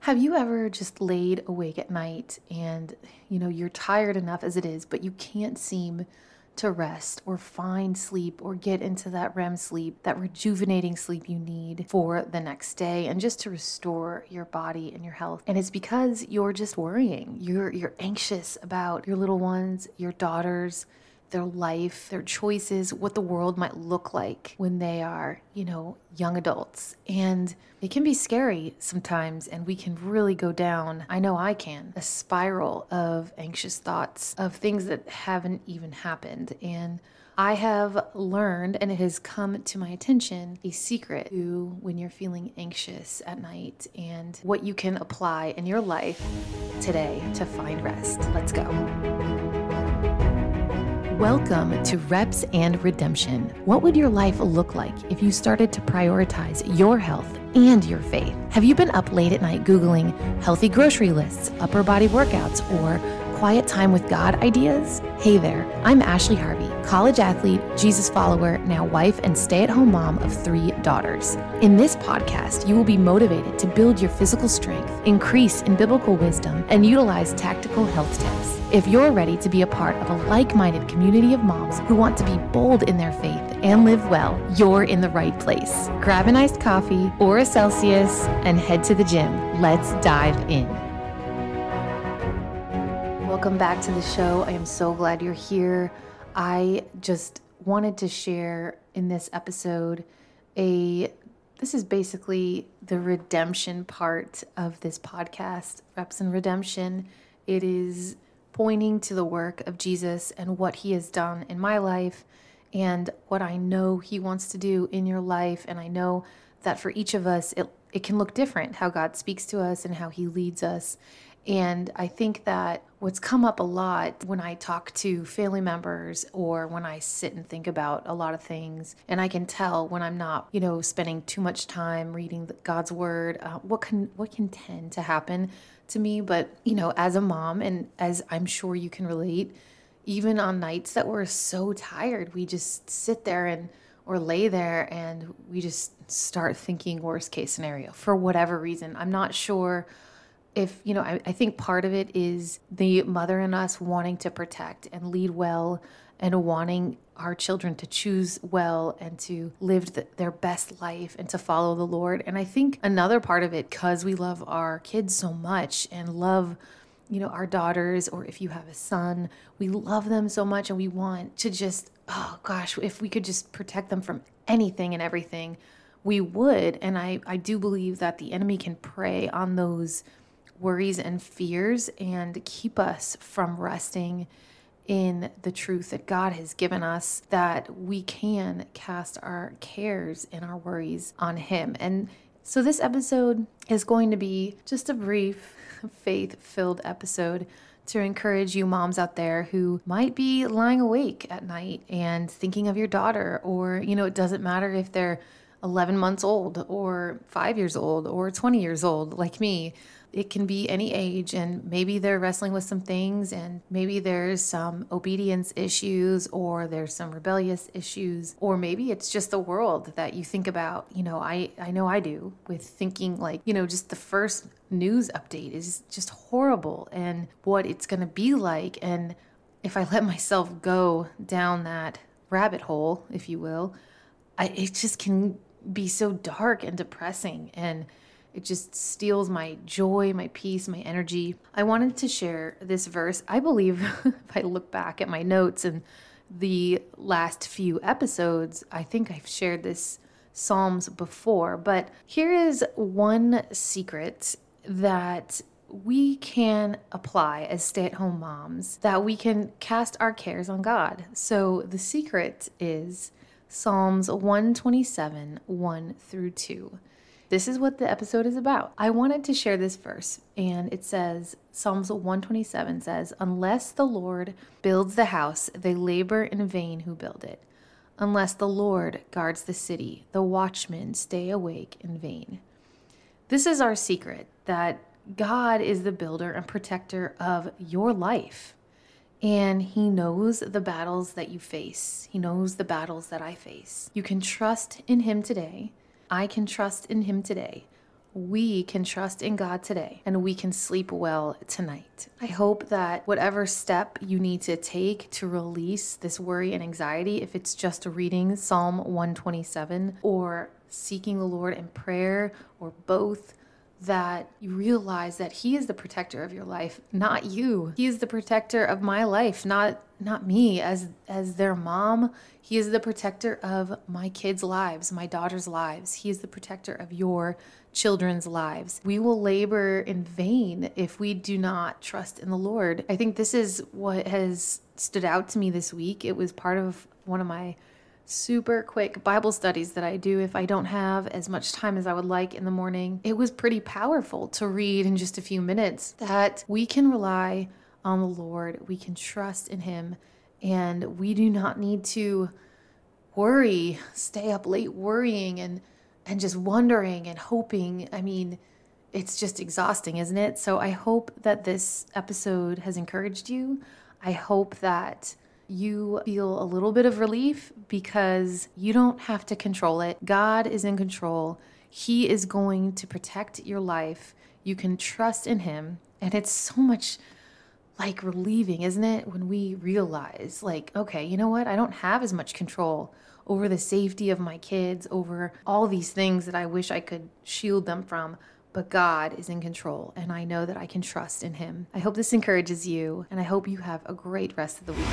Have you ever just laid awake at night and, you know, you're tired enough as it is, but you can't seem to rest or find sleep or get into that REM sleep, that rejuvenating sleep you need for the next day and just to restore your body and your health. And it's because you're just worrying. You're you're anxious about your little ones, your daughters, their life, their choices, what the world might look like when they are, you know, young adults. And it can be scary sometimes, and we can really go down, I know I can, a spiral of anxious thoughts of things that haven't even happened. And I have learned, and it has come to my attention, a secret to when you're feeling anxious at night and what you can apply in your life today to find rest. Let's go. Welcome to Reps and Redemption. What would your life look like if you started to prioritize your health and your faith? Have you been up late at night Googling healthy grocery lists, upper body workouts, or quiet time with God ideas? Hey there, I'm Ashley Harvey, college athlete, Jesus follower, now wife, and stay at home mom of three daughters. In this podcast, you will be motivated to build your physical strength, increase in biblical wisdom, and utilize tactical health tips. If you're ready to be a part of a like minded community of moms who want to be bold in their faith and live well, you're in the right place. Grab an iced coffee or a Celsius and head to the gym. Let's dive in. Welcome back to the show. I am so glad you're here. I just wanted to share in this episode a this is basically the redemption part of this podcast, Reps and Redemption. It is pointing to the work of Jesus and what he has done in my life and what I know he wants to do in your life. And I know that for each of us, it, it can look different how God speaks to us and how he leads us. And I think that what's come up a lot when I talk to family members or when I sit and think about a lot of things, and I can tell when I'm not, you know, spending too much time reading God's word, uh, what can what can tend to happen to me. But, you know, as a mom, and as I'm sure you can relate, even on nights that we're so tired, we just sit there and or lay there and we just start thinking worst case scenario for whatever reason. I'm not sure if, you know, I, I think part of it is the mother in us wanting to protect and lead well and wanting our children to choose well and to live the, their best life and to follow the Lord. And I think another part of it, because we love our kids so much and love, you know, our daughters, or if you have a son, we love them so much and we want to just, oh gosh, if we could just protect them from anything and everything, we would. And I, I do believe that the enemy can prey on those worries and fears and keep us from resting in the truth that God has given us that we can cast our cares and our worries on Him. And so this episode is going to be just a brief, faith filled episode to encourage you moms out there who might be lying awake at night and thinking of your daughter, or, you know, it doesn't matter if they're 11 months old or five years old or 20 years old, like me it can be any age and maybe they're wrestling with some things and maybe there's some obedience issues or there's some rebellious issues or maybe it's just the world that you think about. You know i i know i do with thinking like you know just the first news update is just horrible and what it's going to be like. And if i let myself go down that rabbit hole if you will I, it just can be so dark and depressing and it just steals my joy, my peace, my energy. I wanted to share this verse. I believe if I look back at my notes and the last few episodes, I think I've shared this Psalms before, but here is one secret that we can apply as stay at home moms that we can cast our cares on God. So the secret is Psalms 127 1 through 2. This is what the episode is about. I wanted to share this verse, and it says Psalms 127 says, Unless the Lord builds the house, they labor in vain who build it. Unless the Lord guards the city, the watchmen stay awake in vain. This is our secret that God is the builder and protector of your life. And he knows the battles that you face. He knows the battles that I face. You can trust in him today I can trust in Him today. we can trust in God today and we can sleep well tonight. I hope that whatever step you need to take to release this worry and anxiety, if it's just reading Psalm 127 or seeking the Lord in prayer or both, that you realize that he is the protector of your life not you. He is the protector of my life not not me. As as their mom he is the protector of my kids lives my daughter's lives. He is the protector of your children's lives. We will labor in vain if we do not trust in the lord. I think this is what has stood out to me this week. It was part of one of my super quick Bible studies that I do if I don't have as much time as I would like in the morning. It was pretty powerful to read in just a few minutes that we can rely on the Lord, we can trust in Him, and we do not need to worry, stay up late worrying and and just wondering and hoping. I mean, it's just exhausting, isn't it? So I hope that this episode has encouraged you. I hope that you feel a little bit of relief because you don't have to control it. God is in control. He is going to protect your life. You can trust in Him. And it's so much like relieving, isn't it? When we realize, like, okay, you know what? I don't have as much control over the safety of my kids, over all these things that I wish I could shield them from but God is in control, and I know that I can trust in Him. I hope this encourages you, and I hope you have a great rest of the week.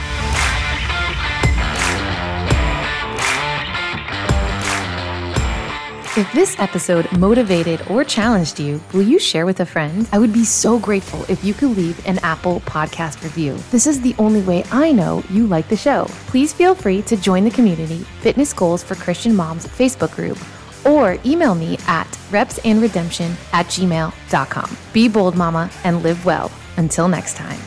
If this episode motivated or challenged you, will you share with a friend? I would be so grateful if you could leave an Apple podcast review. This is the only way I know you like the show. Please feel free to join the community Fitness Goals for Christian Moms Facebook group or email me at repsandredemption at gmail.com. Be bold, mama, and live well. Until next time.